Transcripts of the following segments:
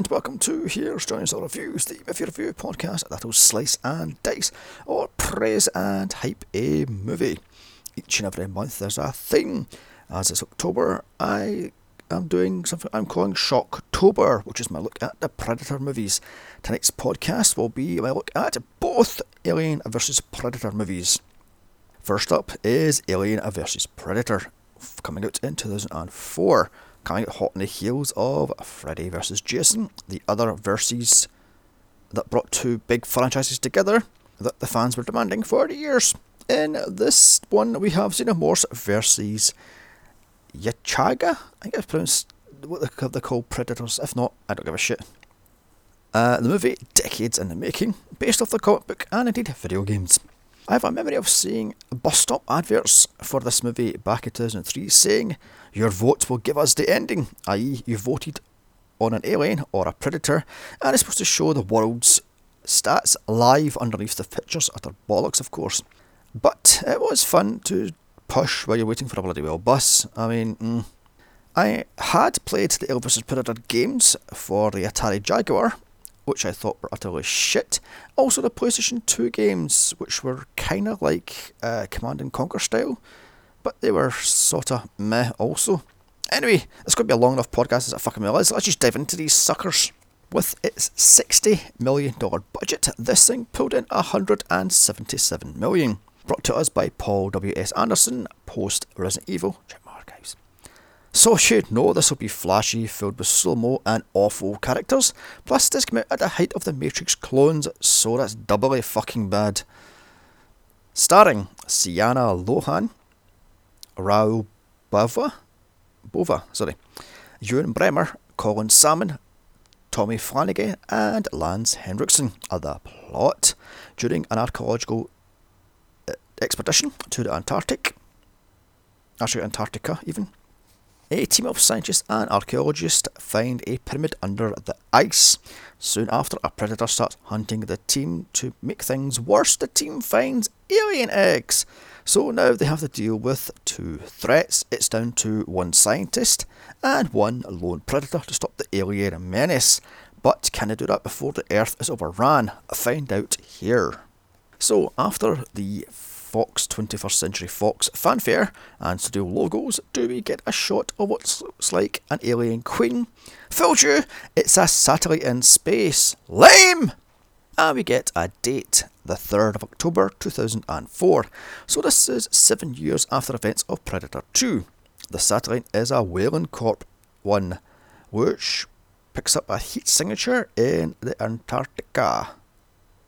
And welcome to Here's Johnny's Reviews, the If Movie Review podcast that'll slice and dice or praise and hype a movie. Each and every month there's a theme. As it's October, I am doing something I'm calling Shocktober, which is my look at the Predator movies. Tonight's podcast will be my look at both Alien vs Predator movies. First up is Alien vs Predator, coming out in 2004 coming hot on the heels of Freddy vs. Jason, the other versus that brought two big franchises together that the fans were demanding for years. In this one, we have Xenomorphs versus Yachaga. I think it's pronounced what they call predators. If not, I don't give a shit. Uh, the movie, decades in the making, based off the comic book and indeed video games. I have a memory of seeing bus stop adverts for this movie back in 2003 saying, Your vote will give us the ending, i.e., you voted on an alien or a predator, and it's supposed to show the world's stats live underneath the pictures, utter bollocks, of course. But it was fun to push while you're waiting for a bloody well bus. I mean, mm. I had played the Elvis Predator games for the Atari Jaguar, which I thought were utterly shit. Also, the PlayStation 2 games, which were kind of like uh, Command and Conquer style, but they were sort of meh also. Anyway, it's going to be a long enough podcast as I fucking realise. Let's just dive into these suckers. With its $60 million budget, this thing pulled in 177 million. Brought to us by Paul W.S. Anderson, post Resident Evil. So should know this will be flashy, filled with slow-mo and awful characters. Plus this came out at the height of the Matrix clones, so that's doubly fucking bad. Starring Sanaa Lathan, Raoul Bava, Bova, sorry, Ewan Bremner, Colin Salmon, Tommy Flanagan, and Lance Henriksen are the plot. During an archaeological uh, expedition to the Antarctic, actually Antarctica even, a team of scientists and archaeologists find a pyramid under the ice. Soon after, a predator starts hunting the team. To make things worse, the team finds alien eggs. So now they have to deal with two threats. It's down to one scientist and one lone predator to stop the alien menace. But can they do that before the Earth is overrun? Find out here. So, after the Fox 21st Century Fox fanfare and studio logos, do we get a shot of what looks like an alien queen? Fooled you! It's a satellite in space. Lame! And we get a date, the 3rd of October 2004. So this is seven years after events of Predator 2. The satellite is a Weyland Corp 1, which picks up a heat signature in the Antarctica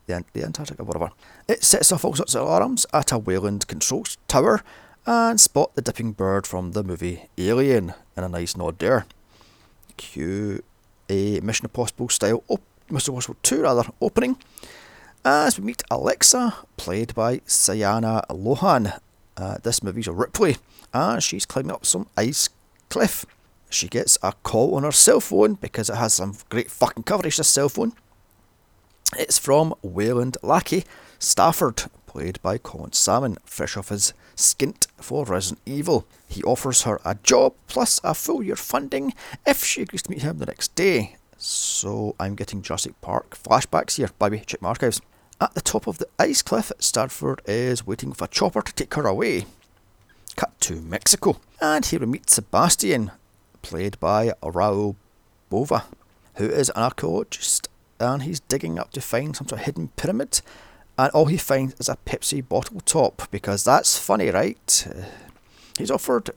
the, the Antarctica, whatever. It sets off all sorts of alarms at a Weyland control tower and spot the dipping bird from the movie Alien in a nice nod there. Cue a Mission Impossible style, op- Mission Impossible 2 rather, opening as we meet Alexa, played by Sanaa Lathan. Uh, this movie's a Ripley, and she's climbing up some ice cliff. She gets a call on her cell phone because it has some great fucking coverage, this cell phone. It's from Weyland Lackey Stafford, played by Colin Salmon, fresh off his skint for Resident Evil. He offers her a job plus a full year funding if she agrees to meet him the next day. So I'm getting Jurassic Park flashbacks here. By the way, check my archives. At the top of the ice cliff, Stafford is waiting for a chopper to take her away. Cut to Mexico, and here we meet Sebastian, played by Raul Bova, who is an archaeologist and he's digging up to find some sort of hidden pyramid. And all he finds is a Pepsi bottle top because that's funny, right? Uh, he's offered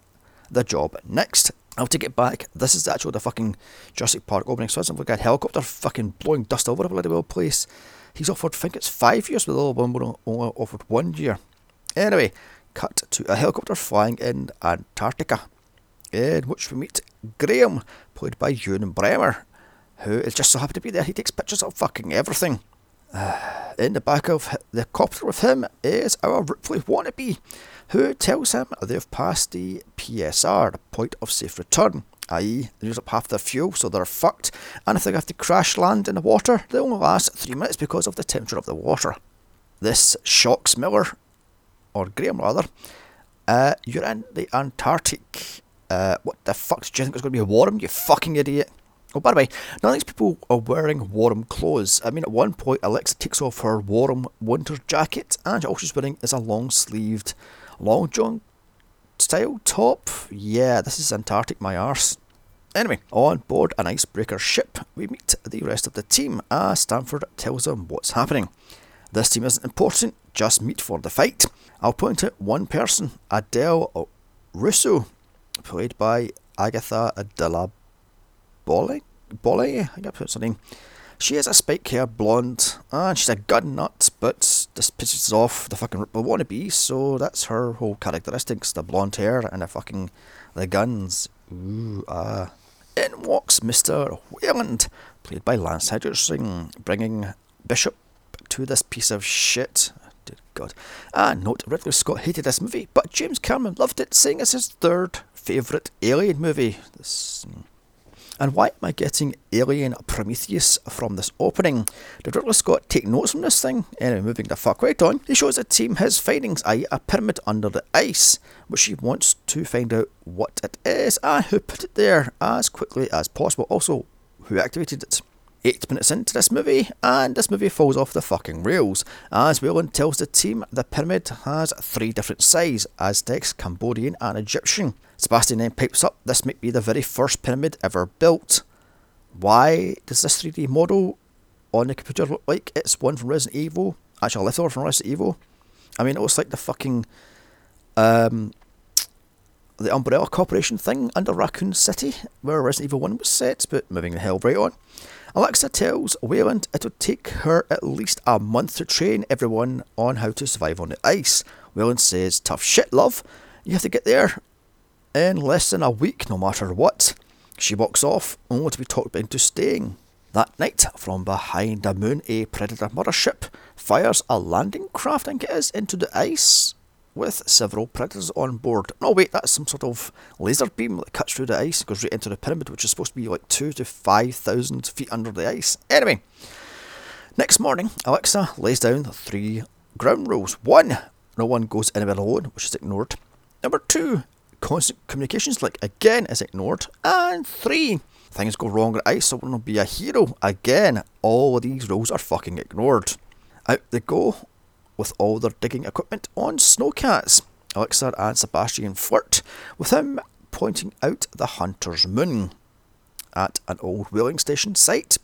the job. Next, I'll take it back. This is actually the fucking Jurassic Park opening. So it's like a helicopter fucking blowing dust over a bloody well place. He's offered, I think it's five years, with all one only offered one year. Anyway, cut to a helicopter flying in Antarctica, in which we meet Graham, played by Ewan Bremner who is just so happy to be there. He takes pictures of fucking everything. Uh, in the back of the copter with him is our Ripley wannabe, who tells him they've passed the PSR, the point of safe return, i.e., they use up half their fuel, so they're fucked, and if they have to crash land in the water, they only last three minutes because of the temperature of the water. This shocks Miller, or Graham rather. Uh, you're in the Antarctic. Uh, what the fuck do you think it's going to be warm, you fucking idiot? Oh, by the way, none of these people are wearing warm clothes. I mean, at one point, Alexa takes off her warm winter jacket, and all she's wearing is a long sleeved, long john style top. Yeah, this is Antarctic, my arse. Anyway, on board an icebreaker ship, we meet the rest of the team as Stafford tells them what's happening. This team isn't important, just meet for the fight. I'll point out one person, Adele Russo, played by Agatha Della Bolle? Bolly? I think I put her name. She is a spike hair blonde, and she's a gun nut, but this pisses off the fucking Ripper wannabe, so that's her whole characteristics the blonde hair and the fucking the guns. Ooh, ah. In walks Mr. Weyland, played by Lance Henriksen, bringing Bishop to this piece of shit. Dear God. And note, Ridley Scott hated this movie, but James Cameron loved it, saying it's his third favourite Alien movie. This, hmm. And why am I getting Alien Prometheus from this opening? Did Ridley Scott take notes from this thing? Anyway, moving the fuck right on, he shows the team his findings, i.e., a pyramid under the ice, which he wants to find out what it is and who put it there as quickly as possible. Also, who activated it eight minutes into this movie, and this movie falls off the fucking rails. As Weyland tells the team, the pyramid has three different sizes Aztec, Cambodian, and Egyptian. Sebastian then pipes up this might be the very first pyramid ever built. Why does this 3D model on the computer look like it's one from Resident Evil? Actually, a leftover from Resident Evil. I mean, it looks like the fucking. Um, the Umbrella Corporation thing under Raccoon City, where Resident Evil 1 was set, but moving the hell right on. Alexa tells Weyland it'll take her at least a month to train everyone on how to survive on the ice. Weyland says, Tough shit, love. You have to get there in less than a week, no matter what. She walks off, only to be talked into staying. That night, from behind the moon, a Predator mothership fires a landing craft and gets into the ice with several predators on board. No, wait, that's some sort of laser beam that cuts through the ice, and goes right into the pyramid, which is supposed to be like two to five thousand feet under the ice. Anyway, next morning, Alexa lays down three ground rules. One, no one goes anywhere alone, which is ignored. Number two, constant communications like again is ignored. And three, things go wrong at ice, someone will be a hero. Again, all of these rules are fucking ignored. Out they go with all their digging equipment on snowcats. Alexa and Sebastian flirt, with him pointing out the Hunter's Moon. At an old whaling station site,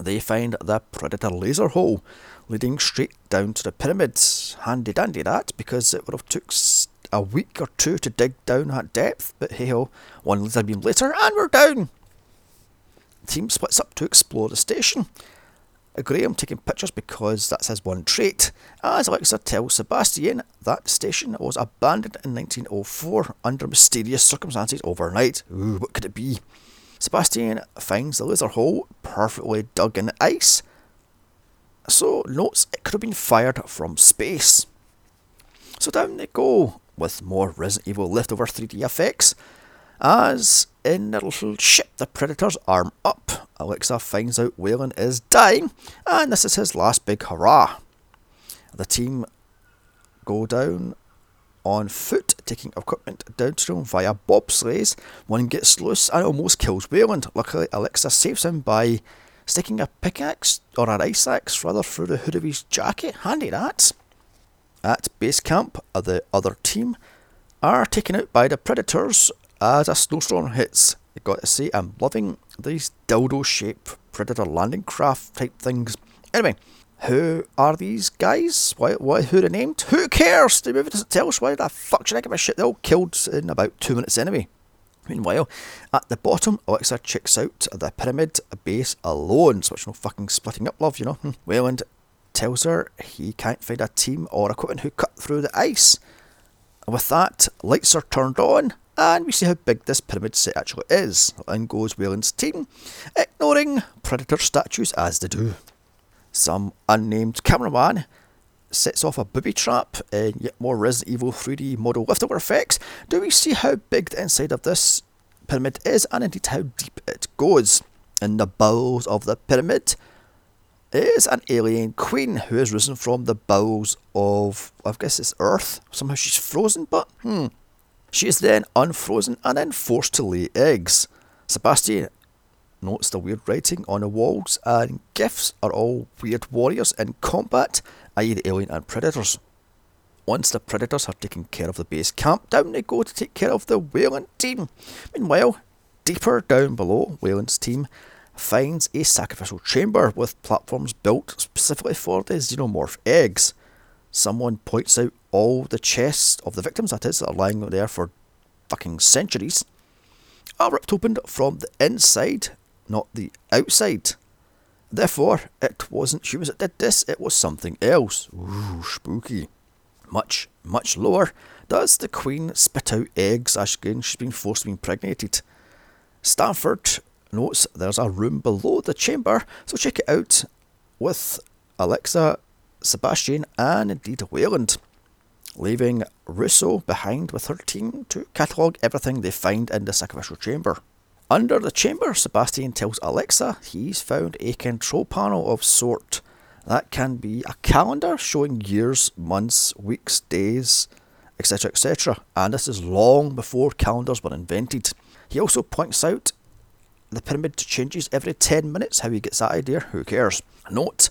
they find the Predator laser hole leading straight down to the pyramids. Handy dandy that, because it would have took a week or two to dig down at depth, but hey ho, one laser beam later, and we're down. The team splits up to explore the station. Graham taking pictures because that's his one trait. As Alexa tells Sebastian, that station was abandoned in 1904 under mysterious circumstances overnight. Ooh, what could it be? Sebastian finds the laser hole perfectly dug in the ice, so notes it could have been fired from space. So down they go with more Resident Evil leftover 3D effects. As in their little ship, the Predators arm up. Alexa finds out Weyland is dying, and this is his last big hurrah. The team go down on foot, taking equipment downstream via bobsleighs. One gets loose and almost kills Weyland. Luckily, Alexa saves him by sticking a pickaxe, or an ice axe rather, through the hood of his jacket. Handy that. At base camp, uh, the other team are taken out by the predators as a snowstorm hits, I got to say, I'm loving these dildo shaped predator landing craft type things. Anyway, who are these guys? Why, why, who are named? Who cares? The movie doesn't tell us why the fuck should I give a shit? They're all killed in about two minutes anyway. Meanwhile, at the bottom, Alexa checks out the pyramid base alone, so it's no fucking splitting up love, you know. Hmm. Weyland tells her he can't find a team or equipment who cut through the ice. With that, lights are turned on, and we see how big this pyramid set actually is. In goes Weyland's team, ignoring predator statues as they do. Some unnamed cameraman sets off a booby trap in yet more Resident Evil 3D model liftover effects. Do we see how big the inside of this pyramid is and indeed how deep it goes? In the bowels of the pyramid is an alien queen who has risen from the bowels of, I guess it's Earth. Somehow she's frozen, but hmm, she is then unfrozen and then forced to lay eggs. Sebastian notes the weird writing on the walls, and gifts are all weird warriors in combat, i.e., the alien and predators. Once the predators are taking care of the base camp, down they go to take care of the Weyland team. Meanwhile, deeper down below, Weyland's team finds a sacrificial chamber with platforms built specifically for the xenomorph eggs. Someone points out all the chests of the victims, that is, that are lying there for fucking centuries, are ripped open from the inside, not the outside. Therefore, it wasn't humans that did this, it was something else. Ooh, spooky. Much, much lower does the Queen spit out eggs as again she's been forced to be impregnated. Stafford notes there's a room below the chamber, so check it out with Alexa, Sebastian, and indeed Weyland, leaving Russo behind with her team to catalogue everything they find in the sacrificial chamber. Under the chamber, Sebastian tells Alexa he's found a control panel of sort. That can be a calendar showing years, months, weeks, days, etc., etc. And this is long before calendars were invented. He also points out the pyramid changes every 10 minutes. How he gets that idea, who cares? Note,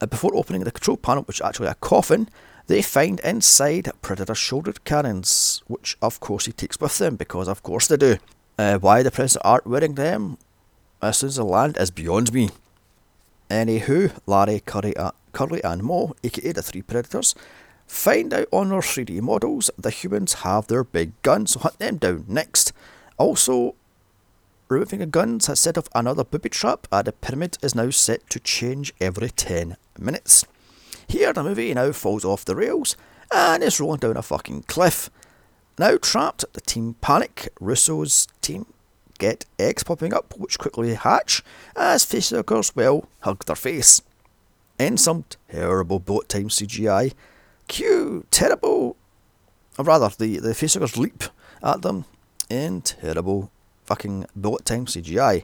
uh, before opening the control panel, which is actually a coffin, they find inside Predator shouldered cannons, which of course he takes with them, because of course they do. Uh, why the Predator aren't wearing them as soon as they land is beyond me. Anywho, Larry, Curly, uh, Curly and Mo, aka the three Predators, find out on their 3D models the humans have their big guns, so hunt them down next. Also, removing the guns has set off another booby trap, and the pyramid is now set to change every 10 minutes. Here, the movie now falls off the rails and is rolling down a fucking cliff. Now trapped, at the team panic. Russo's team get eggs popping up, which quickly hatch as facehuggers, well, hug their face. In some terrible boat time CGI, cue terrible, or rather, the, the facehuggers leap at them in terrible fucking bullet time CGI.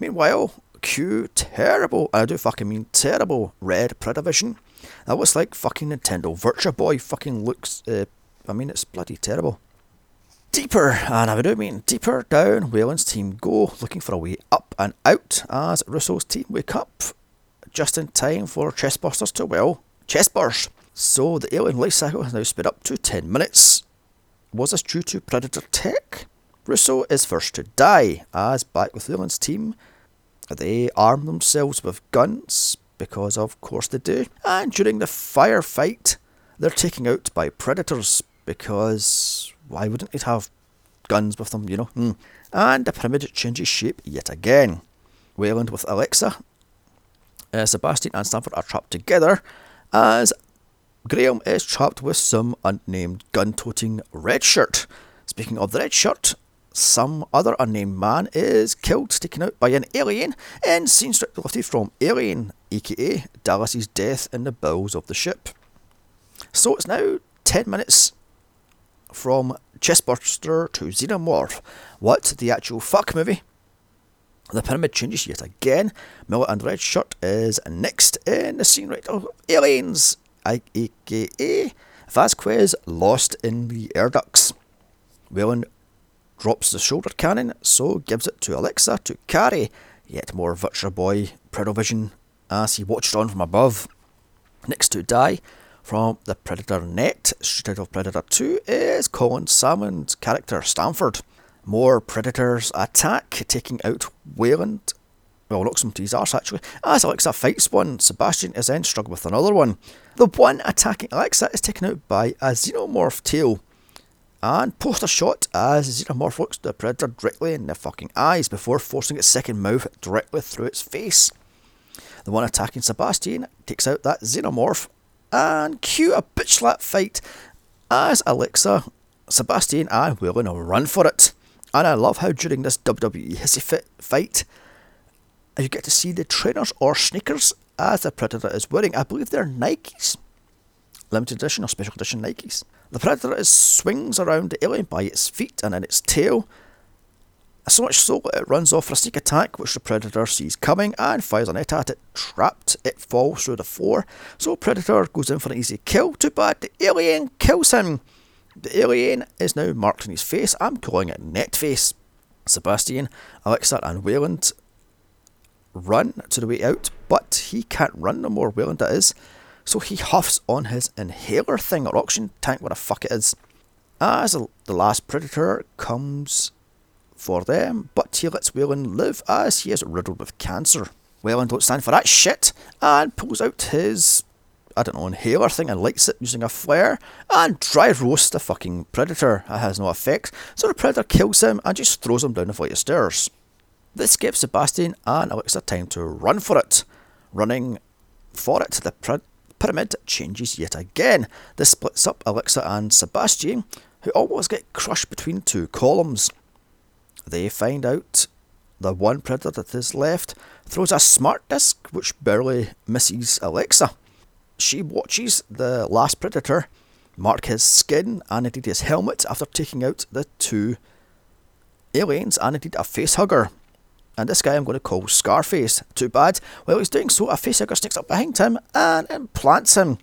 Meanwhile, Q terrible, I do fucking mean terrible, red Predavision. That was like fucking Nintendo Virtual Boy fucking looks, uh, I mean, it's bloody terrible. Deeper, and I do mean deeper down, Weyland's team go, looking for a way up and out as Russo's team wake up just in time for chestbusters to, well, chest burst. So the alien life cycle has now sped up to 10 minutes. Was this due to Predator tech? Russo is first to die, as back with Weyland's team, they arm themselves with guns, because of course they do, and during the firefight, they're taken out by predators, because why wouldn't they have guns with them, you know? Hmm. And the pyramid changes shape yet again. Weyland with Alexa, uh, Sebastian and Stafford are trapped together, as Graham is trapped with some unnamed gun toting red shirt. Speaking of the red shirt, some other unnamed man is killed, taken out by an alien, and seen straight lifted from Alien, aka Dallas's death in the bowels of the ship. So it's now 10 minutes from Chestburster to Xenomorph. What the actual fuck movie? The pyramid changes yet again. Miller and Red Shirt is next in the scene right of Aliens, aka Vasquez lost in the air ducts. Weyland drops the shoulder cannon, so gives it to Alexa to carry. Yet more Virtual Boy Predavision as he watched on from above. Next to die from the Predator net, straight out of Predator 2, is Colin Salmon's character Stafford. More Predators attack, taking out Weyland. Well, knocks him to his arse actually. As Alexa fights one, Sebastian is then struck with another one. The one attacking Alexa is taken out by a xenomorph tail and post a shot as Xenomorph looks the Predator directly in the fucking eyes before forcing its second mouth directly through its face. The one attacking Sebastian takes out that Xenomorph and cue a bitch slap fight as Alexa, Sebastian and Weyland run for it. And I love how during this WWE hissy fit fight, you get to see the trainers or sneakers as the Predator is wearing. I believe they're Nikes. Limited edition or special edition Nikes. The predator swings around the alien by its feet and in its tail. So much so that it runs off for a sneak attack, which the predator sees coming and fires a net at it. Trapped, it falls through the floor. So predator goes in for an easy kill. Too bad the alien kills him. The alien is now marked on his face. I'm calling it net face. Sebastian, Alexa, and Weyland run to the way out, but he can't run no more, Weyland that is. So he huffs on his inhaler thing or oxygen tank, what the fuck it is. As the last predator comes for them, but he lets Weyland live as he is riddled with cancer. Weyland don't stand for that shit and pulls out his, I don't know, inhaler thing and lights it using a flare and dry roasts the fucking predator. That has no effect, so the predator kills him and just throws him down the flight of stairs. This gives Sebastian and Alexa time to run for it. Running for it, the pyramid changes yet again. This splits up Alexa and Sebastian, who almost get crushed between two columns. They find out the one predator that is left throws a smart disc which barely misses Alexa. She watches the last predator mark his skin and indeed his helmet after taking out the two aliens and indeed a facehugger. And this guy I'm going to call Scarface. Too bad. While he's doing so, a facehugger sneaks up behind him and implants him.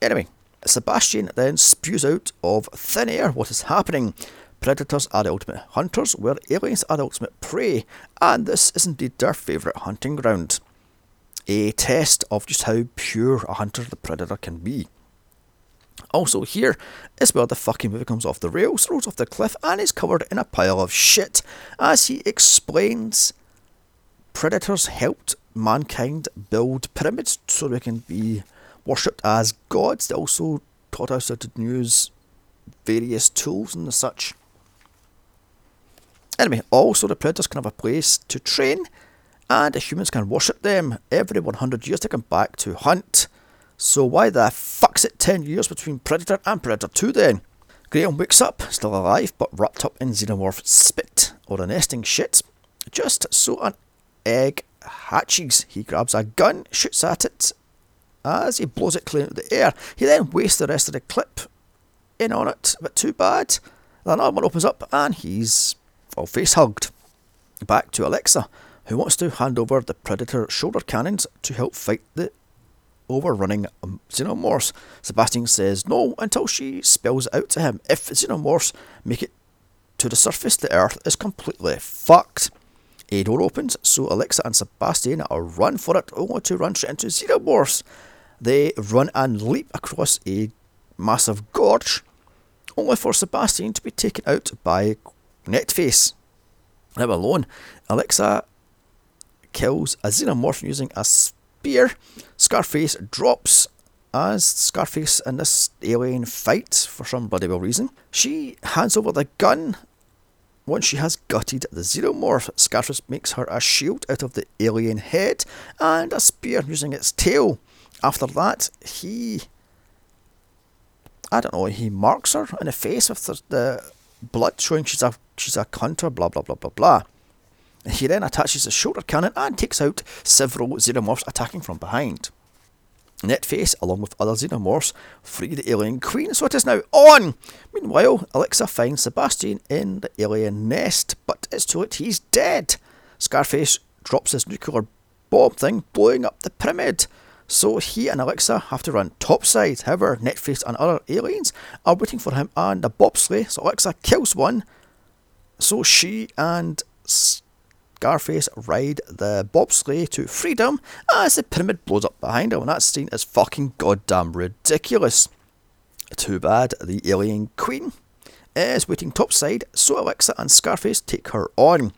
Anyway, Sebastian then spews out of thin air what is happening. Predators are the ultimate hunters, where aliens are the ultimate prey, and this is indeed their favourite hunting ground. A test of just how pure a hunter the predator can be. Also, here is where the fucking movie comes off the rails, rolls off the cliff, and is covered in a pile of shit as he explains predators helped mankind build pyramids so they can be worshipped as gods. They also taught us how to use various tools and such. Anyway, also the predators can have a place to train, and the humans can worship them. Every 100 years they come back to hunt. So why the fuck's it 10 years between Predator and Predator 2 then? Graham wakes up, still alive, but wrapped up in xenomorph spit, or a nesting shit. Just so an egg hatches, he grabs a gun, shoots at it. As he blows it clean into the air, he then wastes the rest of the clip in on it, but too bad. Another one opens up and he's all face hugged. Back to Alexa, who wants to hand over the Predator shoulder cannons to help fight the overrunning um, xenomorphs. Sebastian says no until she spells out to him if xenomorphs make it to the surface, the Earth is completely fucked. A door opens, so Alexa and Sebastian run for it, only to run straight into xenomorphs. They run and leap across a massive gorge, only for Sebastian to be taken out by Netface. Now alone, Alexa kills a xenomorph using a spear. Scarface drops as Scarface and this alien fight for some bloody well reason. She hands over the gun. Once she has gutted the xenomorph, Scarface makes her a shield out of the alien head and a spear using its tail. After that, he. I don't know, he marks her in the face with the, the blood showing she's a she's a hunter, blah blah blah blah blah. He then attaches a shoulder cannon and takes out several xenomorphs attacking from behind. Netface, along with other xenomorphs, free the alien queen, so it is now on! Meanwhile, Alexa finds Sebastian in the alien nest, but it's too late, he's dead! Scarface drops his nuclear bomb thing, blowing up the pyramid. So he and Alexa have to run topside. However, Netface and other aliens are waiting for him on the bobsleigh, so Alexa kills one. So she and Scarface ride the bobsleigh to freedom as the pyramid blows up behind him, and that scene is fucking goddamn ridiculous. Too bad the alien queen is waiting topside, so Alexa and Scarface take her on.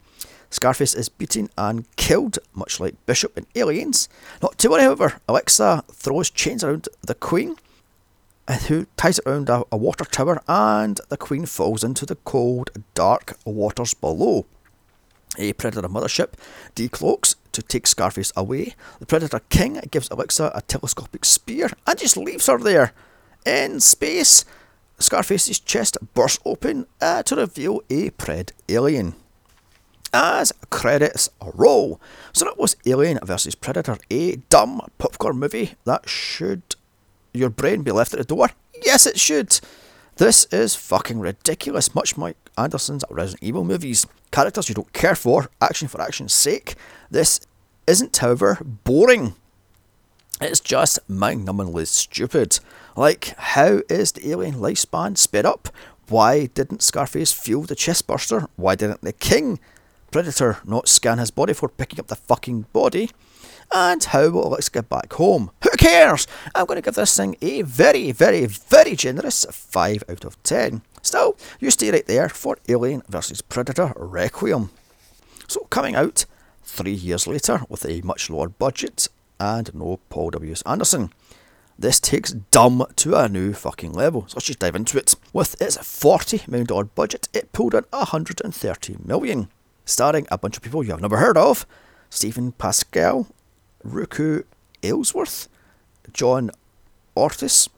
Scarface is beaten and killed, much like Bishop in Aliens. Not to worry, however, Alexa throws chains around the Queen, uh, who ties it around a, a water tower, and the Queen falls into the cold, dark waters below. A Predator mothership decloaks to take Scarface away. The Predator King gives Alexa a telescopic spear and just leaves her there. In space, Scarface's chest bursts open uh, to reveal a Pred alien as credits roll. So that was Alien versus Predator, a dumb popcorn movie that should your brain be left at the door? Yes, it should. This is fucking ridiculous, much like Anderson's Resident Evil movies. Characters you don't care for, action for action's sake. This isn't, however, boring. It's just mind numbingly stupid. Like, how is the alien lifespan sped up? Why didn't Scarface fuel the chest burster? Why didn't the king Predator not scan his body for picking up the fucking body? And how will Alex get back home? Who cares? I'm going to give this thing a very, very, very generous 5 out of 10. Still, you stay right there for Alien vs Predator Requiem. So, coming out three years later with a much lower budget and no Paul W.S. Anderson. This takes Dumb to a new fucking level, so let's just dive into it. With its $40 million budget, it pulled in 130 million, starring a bunch of people you have never heard of Stephen Pasquale, Reiko Aylesworth, John Ortiz,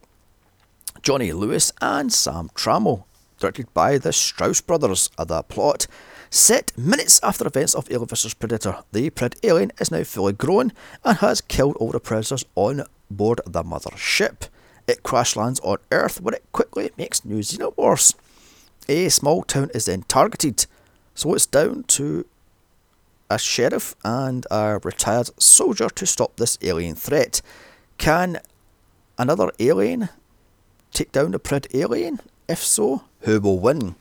Johnny Lewis, and Sam Trammell, directed by the Strause brothers. The plot Set minutes after events of Alien vs Predator, the Pred alien is now fully grown and has killed all the predators on board the mother ship. It crash lands on Earth where it quickly makes new xenomorphs. A small town is then targeted, so it's down to a sheriff and a retired soldier to stop this alien threat. Can another alien take down the Pred alien? If so, who will win?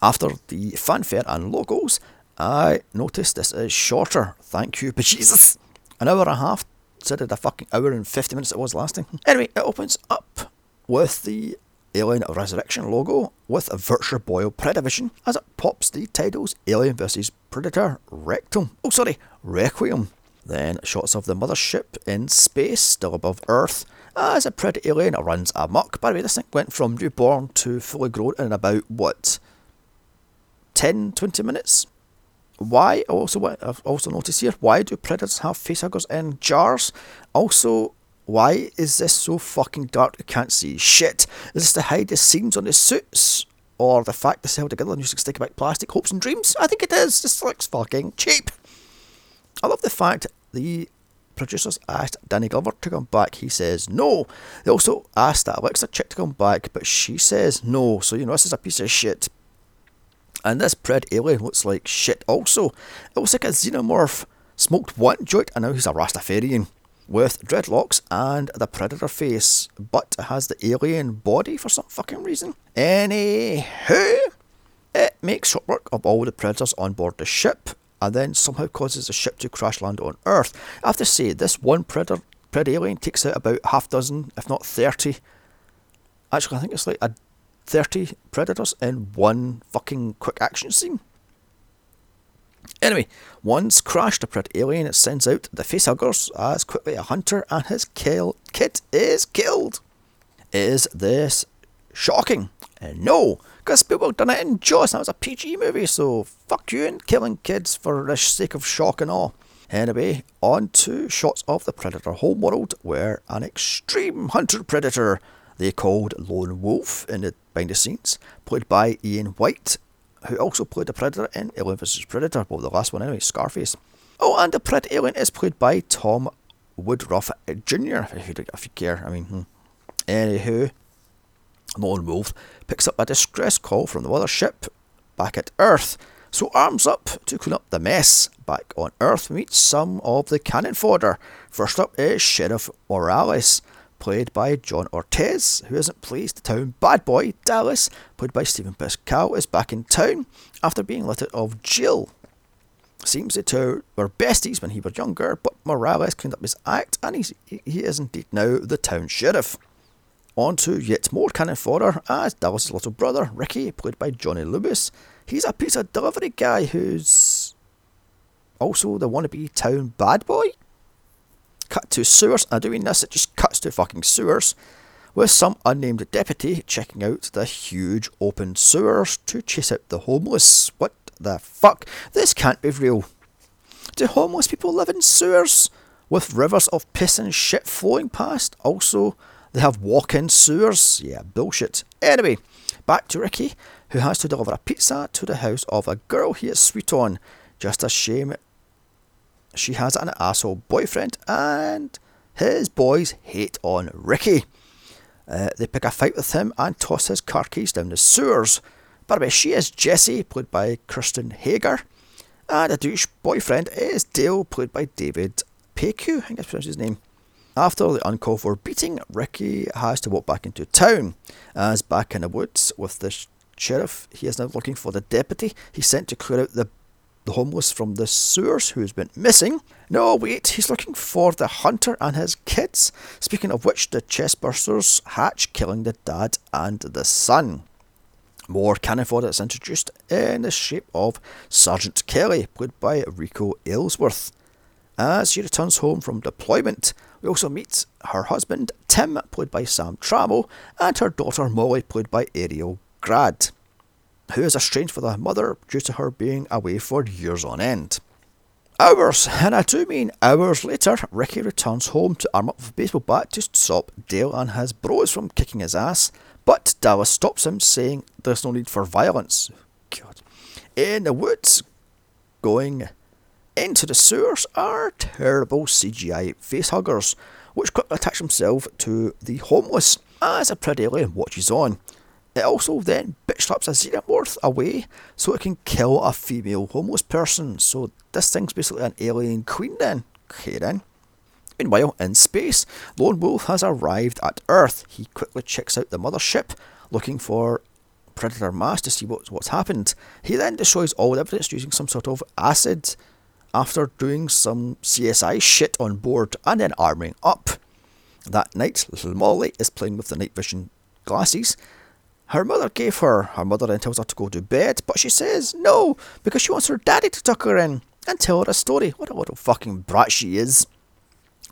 After the fanfare and logos, I noticed this is shorter. Thank you, but Jesus. An hour and a half instead of the fucking hour and 50 minutes it was lasting. Anyway, it opens up with the Alien Resurrection logo with a Virtual Boyle Predavision as it pops the titles Alien vs Predator Rectum. Oh, sorry, Requiem. Then shots of the mothership in space, still above Earth, Uh, as a Predator alien runs amok. By the way, this thing went from newborn to fully grown in about, what, 10 20 minutes? Why? Also, I've also noticed here, why do predators have facehuggers in jars? Also, why is this so fucking dark you can't see shit? Is this to hide the seams on the suits? Or the fact they're held together and using stick about plastic hopes and dreams? I think it is. This looks fucking cheap. I love the fact the producers asked Danny Glover to come back. He says no. They also asked that Alexa chick to come back, but she says no. So, you know, this is a piece of shit. And this Pred alien looks like shit also. It looks like a xenomorph smoked one joint and now he's a Rastafarian with dreadlocks and the predator face, but has the alien body for some fucking reason. Anywho, it makes short work of all the predators on board the ship and then somehow causes the ship to crash land on Earth. I have to say, this one predator, pred alien takes out about half dozen, if not 30. Actually, I think it's like a 30 predators in one fucking quick action scene. Anyway, once crashed a pred alien, it sends out the facehuggers as quickly a hunter and his kill kit is killed. Is this shocking? Uh, no, because Spielberg done it in Jaws. That was a PG movie, so fuck you and killing kids for the sake of shock and awe. Anyway, on to shots of the Predator homeworld, where an extreme hunter predator they called Lone Wolf in the behind the scenes, played by Ian Whyte, who also played the Predator in Alien vs Predator, well, the last one anyway, Scarface. Oh, and the Pred Alien is played by Tom Woodruff Jr., if you, if you care. I mean, hmm. anywho, Lone Wolf picks up a distress call from the mothership back at Earth. So arms up to clean up the mess. Back on Earth, we meet some of the cannon fodder. First up is Sheriff Morales, played by John Ortiz, who isn't pleased the town bad boy, Dallas, played by Stephen Pasquale, is back in town after being let out of jail. Seems the two were besties when he was younger, but Morales cleaned up his act and he's, he is indeed now the town sheriff. On to yet more cannon fodder as Dallas' little brother, Ricky, played by Johnny Lewis. He's a pizza delivery guy who's also the wannabe town bad boy cut to sewers. And doing this, it just cuts to fucking sewers with some unnamed deputy checking out the huge open sewers to chase out the homeless. What the fuck? This can't be real. Do homeless people live in sewers with rivers of piss and shit flowing past? Also, they have walk in sewers? Yeah, bullshit. Anyway, back to Ricky, who has to deliver a pizza to the house of a girl he is sweet on. Just a shame she has an asshole boyfriend, and his boys hate on Ricky. Uh, they pick a fight with him and toss his car keys down the sewers. By the way, she is Jessie, played by Kristen Hager, and a douche boyfriend is Dale, played by David Paykew, I think that's his name. After the uncalled for beating, Ricky has to walk back into town. As back in the woods with the sheriff, he is now looking for the deputy he sent to clear out the the homeless from the sewers who's been missing. No, wait, he's looking for the hunter and his kids. Speaking of which, the chestbursters hatch, killing the dad and the son. More cannon fodder is introduced in the shape of Sergeant Kelly, played by Reiko Aylesworth. As she returns home from deployment, we also meet her husband Tim, played by Sam Trammell, and her daughter Molly, played by Ariel Grad who is estranged from her mother due to her being away for years on end. Hours, and I do mean hours later, Ricky returns home to arm up with a baseball bat to stop Dale and his bros from kicking his ass, but Dallas stops him, saying there's no need for violence. God. In the woods, going into the sewers are terrible CGI facehuggers, which quickly attach themselves to the homeless as a pretty alien watches on. It also then bitch slaps a xenomorph away so it can kill a female homeless person. So this thing's basically an alien queen then. Okay then. Meanwhile, in space, Lone Wolf has arrived at Earth. He quickly checks out the mothership, looking for Predator mass to see what's, what's happened. He then destroys all the evidence using some sort of acid after doing some CSI shit on board and then arming up. That night, little Molly is playing with the night vision glasses her mother gave her. Her mother then tells her to go to bed, but she says no because she wants her daddy to tuck her in and tell her a story. What a little fucking brat she is.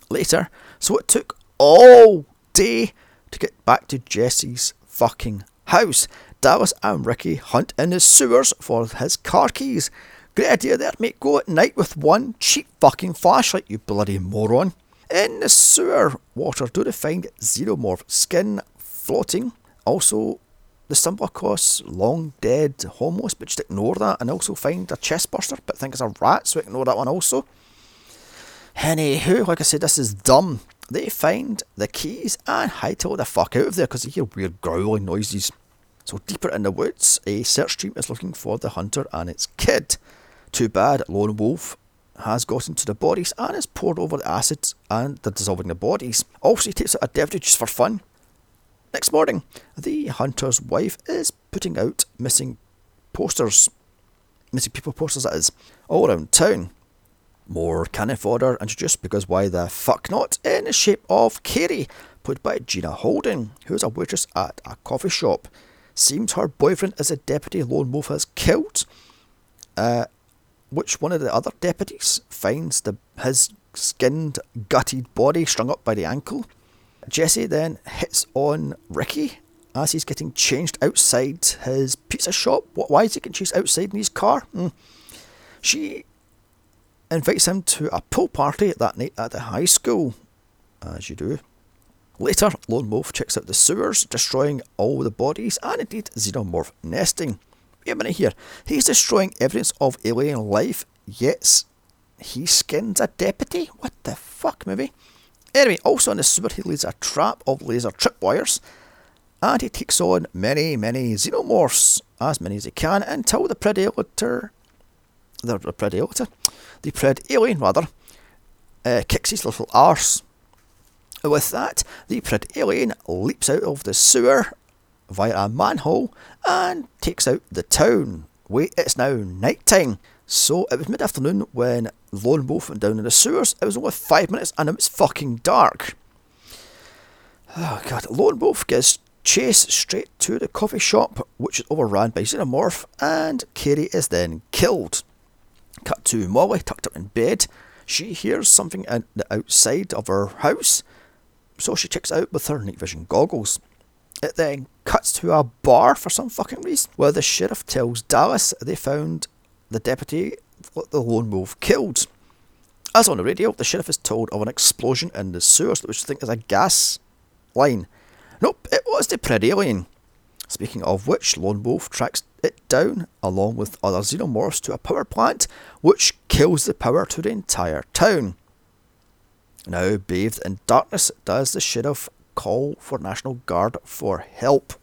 Later, so it took all day to get back to Jesse's fucking house. Dallas and Ricky hunt in the sewers for his car keys. Great idea there, mate. Go at night with one cheap fucking flashlight, you bloody moron. In the sewer water, do they find xenomorph skin floating? Also, they stumble across long dead homeless, but just ignore that and also find a chestburster, but think it's a rat, so ignore that one also. Anywho, like I said, this is dumb. They find the keys and hightail the fuck out of there because they hear weird growling noises. So deeper in the woods, a search team is looking for the hunter and its kid. Too bad Lone Wolf has gotten to the bodies and has poured over the acids and they're dissolving the bodies. Also, he takes out a deputy just for fun Next morning, the hunter's wife is putting out missing posters, missing people posters, that is, all around town. More cannon fodder introduced because why the fuck not? In the shape of Carrie, played by Gina Holden, who is a waitress at a coffee shop. Seems her boyfriend is a deputy Lone Wolf has killed. Uh, which one of the other deputies finds the his skinned, gutted body strung up by the ankle Jesse then hits on Ricky as he's getting changed outside his pizza shop. Why is he getting changed outside in his car? Mm. She invites him to a pool party that night at the high school, as you do. Later, Lone Wolf checks out the sewers, destroying all the bodies and indeed xenomorph nesting. Wait a minute here. He's destroying evidence of alien life, yet he skins a deputy? What the fuck, movie? Anyway, also in the sewer, he leads a trap of laser tripwires, and he takes on many, many xenomorphs, as many as he can, until the predator, the, the predator, the pred alien rather, uh, kicks his little arse. With that, the pred alien leaps out of the sewer via a manhole and takes out the town. Wait, it's now night time. So it was mid afternoon when Lone Wolf went down in the sewers. It was only five minutes and it was fucking dark. Oh god, Lone Wolf gets chased straight to the coffee shop, which is overrun by Xenomorph, and Carrie is then killed. Cut to Molly tucked up in bed. She hears something at the outside of her house, so she checks out with her night vision goggles. It then cuts to a bar for some fucking reason, where the sheriff tells Dallas they found the deputy the lone wolf killed. As on the radio, the sheriff is told of an explosion in the sewers, which I think is a gas line. Nope, it was the Predalien. Speaking of which, Lone Wolf tracks it down along with other xenomorphs to a power plant, which kills the power to the entire town. Now, bathed in darkness, does the sheriff call for National Guard for help.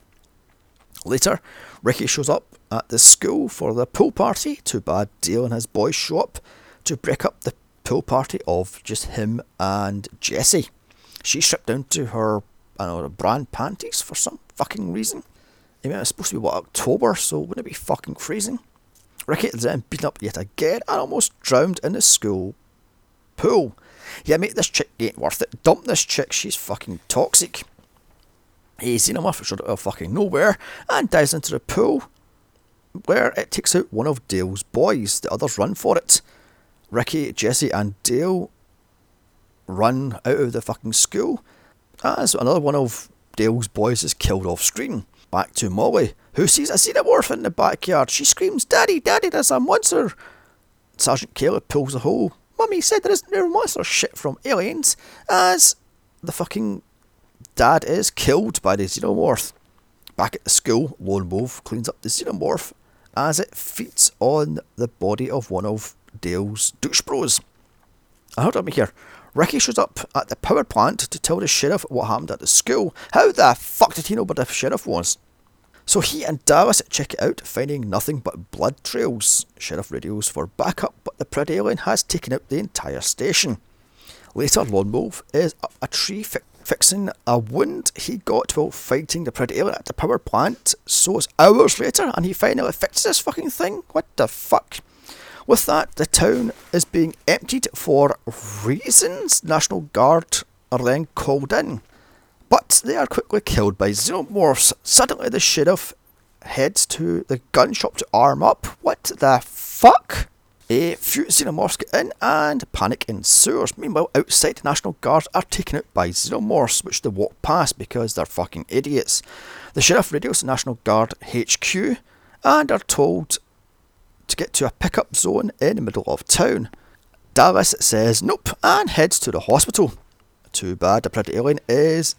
Later, Ricky shows up at the school for the pool party. Too bad Dale and his boys show up to break up the pool party of just him and Jessie. She stripped down to her, I know, brand panties for some fucking reason. I mean, it's supposed to be what October, so wouldn't it be fucking freezing? Ricky is then beaten up yet again and almost drowned in the school pool. Yeah, mate, this chick ain't worth it. Dump this chick, she's fucking toxic. He's seen him off out of fucking nowhere and dives into the pool where it takes out one of Dale's boys. The others run for it. Ricky, Jesse, and Dale run out of the fucking school as another one of Dale's boys is killed off screen. Back to Molly, who sees a xenomorph in the backyard. She screams, Daddy, Daddy, there's a monster. Sergeant Caleb pulls the hole. Mummy said there isn't no monster shit from aliens, as the fucking dad is killed by the xenomorph. Back at the school, Lone Wolf cleans up the xenomorph as it feeds on the body of one of Dale's douche bros. I heard me here. Ricky shows up at the power plant to tell the sheriff what happened at the school. How the fuck did he know where the sheriff was? So he and Dallas check it out, finding nothing but blood trails. Sheriff radios for backup, but the Pred alien has taken out the entire station. Later, Lone Wolf is up a tree fi- fixing a wound he got while fighting the Pred alien at the power plant. So it's hours later, and he finally fixes this fucking thing. What the fuck? With that, the town is being emptied for reasons. National Guard are then called in, but they are quickly killed by xenomorphs. Suddenly, the sheriff heads to the gun shop to arm up. What the fuck? A few xenomorphs get in and panic ensues. Meanwhile, outside, the National Guard are taken out by xenomorphs, which they walk past because they're fucking idiots. The sheriff radios the National Guard HQ and are told to get to a pickup zone in the middle of town. Dallas says nope and heads to the hospital. Too bad the predator alien is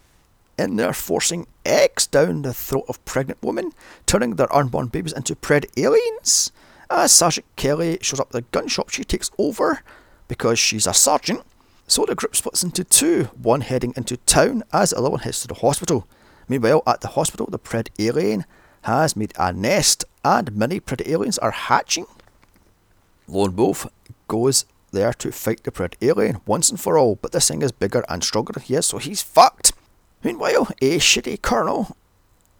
in there forcing eggs down the throat of pregnant women, turning their unborn babies into pred aliens. As Sergeant Kelly shows up at the gun shop, she takes over because she's a sergeant. So the group splits into two, one heading into town as the other one heads to the hospital. Meanwhile, at the hospital, the pred alien has made a nest and many predator aliens are hatching. Lone Wolf goes there to fight the predator alien once and for all, but this thing is bigger and stronger than he is, so he's fucked. Meanwhile, a shitty colonel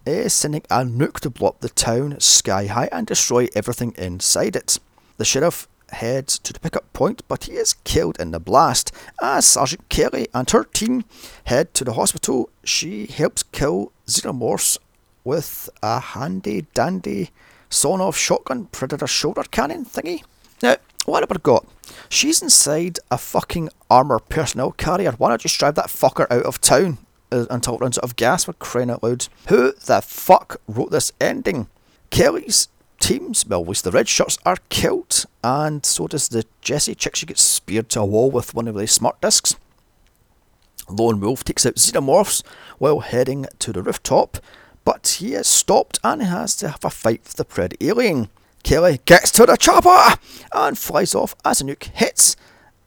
is sending a nuke to blow up the town sky high and destroy everything inside it. The sheriff heads to the pickup point, but he is killed in the blast. As Sergeant Kelly and her team head to the hospital, she helps kill xenomorphs with a handy dandy sawn off shotgun predator shoulder cannon thingy. Now, what have I got? She's inside a fucking armour personnel carrier. Why not just drive that fucker out of town until runs out of gas for crying out loud? Who the fuck wrote this ending? Kelly's teams, well, at least the red shirts, are killed, and so does the Jessie chick. She gets speared to a wall with one of the smart discs. Lone Wolf takes out xenomorphs while heading to the rooftop, but he is stopped and has to have a fight with the Pred alien. Kelly gets to the chopper and flies off as a nuke hits.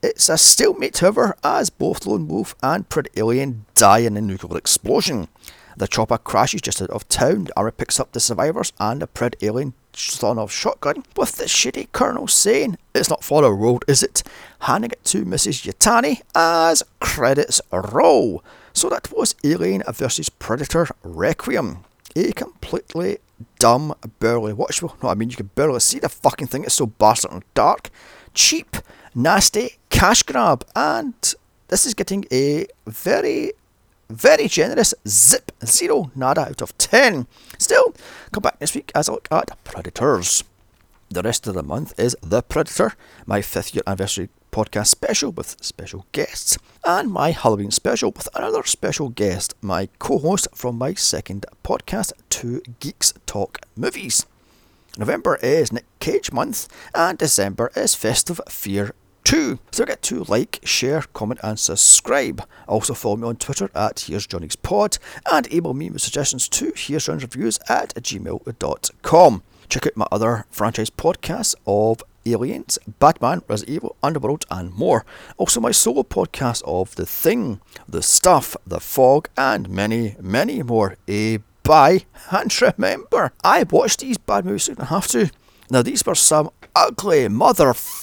It's a stalemate, however, as both Lone Wolf and Pred Alien die in a nuclear explosion. The chopper crashes just out of town. The picks up the survivors and the Pred Alien sawn of shotgun, with the shitty colonel saying, It's not for the road, is it? Handing it to Mrs. Yutani as credits roll. So that was Alien vs Predator Requiem. A completely dumb, barely watchable. No, I mean, you can barely see the fucking thing. It's so bastard and dark. Cheap, nasty, cash grab. And this is getting a very, very generous zip zero nada out of 10. Still, come back next week as I look at Predators. The rest of the month is The Predator, my fifth year anniversary podcast special with special guests, and my Halloween special with another special guest, my co host from my second podcast, Two Geeks Talk Movies. November is Nick Cage month, and December is Festive Fear 2. So get to like, share, comment, and subscribe. Also follow me on Twitter at Here's Johnny's Pod, and email me with suggestions to Here's Johnny's Reviews at gmail.com. Check out my other franchise podcasts of Aliens, Batman, Resident Evil, Underworld, and more. Also, my solo podcast of The Thing, The Stuff, The Fog, and many, many more. A bye, and remember, I watched these bad movies, so I have to. Now, these were some ugly motherfuckers